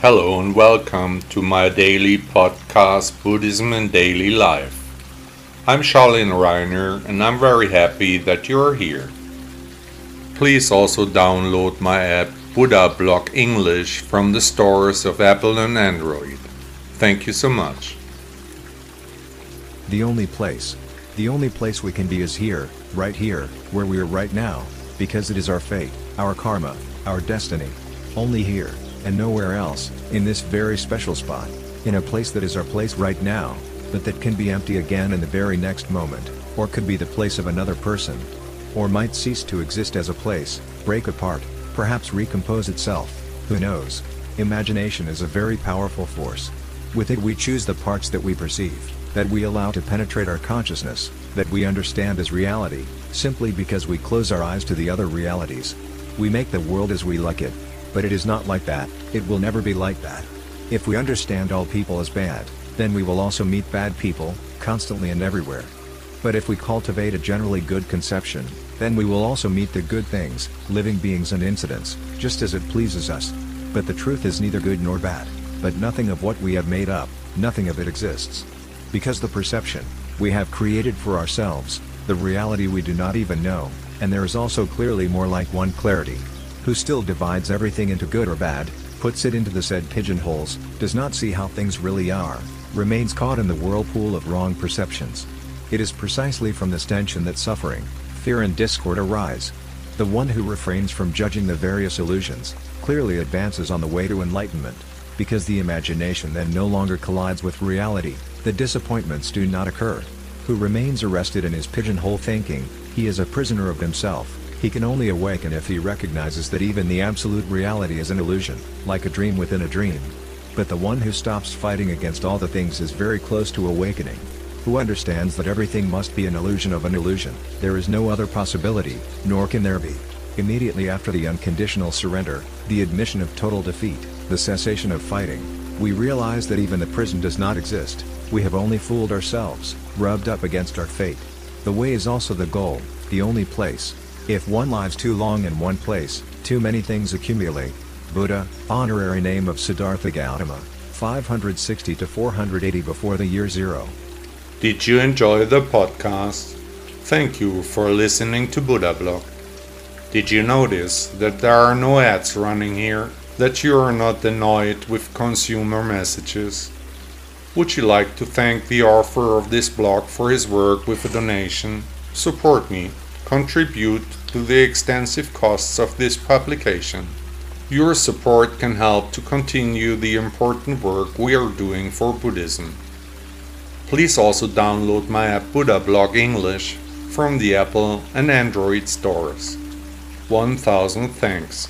Hello and welcome to my daily podcast, Buddhism and Daily Life. I'm Charlene Reiner and I'm very happy that you're here. Please also download my app Buddha Blog English from the stores of Apple and Android. Thank you so much. The only place. The only place we can be is here, right here, where we are right now, because it is our fate, our karma, our destiny. Only here and nowhere else, in this very special spot, in a place that is our place right now, but that can be empty again in the very next moment, or could be the place of another person, or might cease to exist as a place, break apart, perhaps recompose itself, who knows? Imagination is a very powerful force. With it we choose the parts that we perceive, that we allow to penetrate our consciousness, that we understand as reality, simply because we close our eyes to the other realities. We make the world as we like it, but it is not like that, it will never be like that. If we understand all people as bad, then we will also meet bad people, constantly and everywhere. But if we cultivate a generally good conception, then we will also meet the good things, living beings and incidents, just as it pleases us. But the truth is neither good nor bad, but nothing of what we have made up, nothing of it exists. Because the perception, we have created for ourselves, the reality we do not even know, and there is also clearly more like one clarity, who still divides everything into good or bad, puts it into the said pigeonholes, does not see how things really are, remains caught in the whirlpool of wrong perceptions. It is precisely from this tension that suffering, fear and discord arise. The one who refrains from judging the various illusions, clearly advances on the way to enlightenment, because the imagination then no longer collides with reality, the disappointments do not occur. Who remains arrested in his pigeonhole thinking, he is a prisoner of himself, he can only awaken if he recognizes that even the absolute reality is an illusion, like a dream within a dream. But the one who stops fighting against all the things is very close to awakening. Who understands that everything must be an illusion of an illusion, there is no other possibility, nor can there be. Immediately after the unconditional surrender, the admission of total defeat, the cessation of fighting, we realize that even the prison does not exist, we have only fooled ourselves, rubbed up against our fate. The way is also the goal, the only place, if one lives too long in one place, too many things accumulate. Buddha, honorary name of Siddhartha Gautama, 560 to 480 before the year zero. Did you enjoy the podcast? Thank you for listening to Buddha Blog. Did you notice that there are no ads running here? That you are not annoyed with consumer messages? Would you like to thank the author of this blog for his work with a donation? Support me contribute to the extensive costs of this publication. Your support can help to continue the important work we are doing for Buddhism. Please also download my app Buddha Blog English from the Apple and Android stores. 1000 thanks.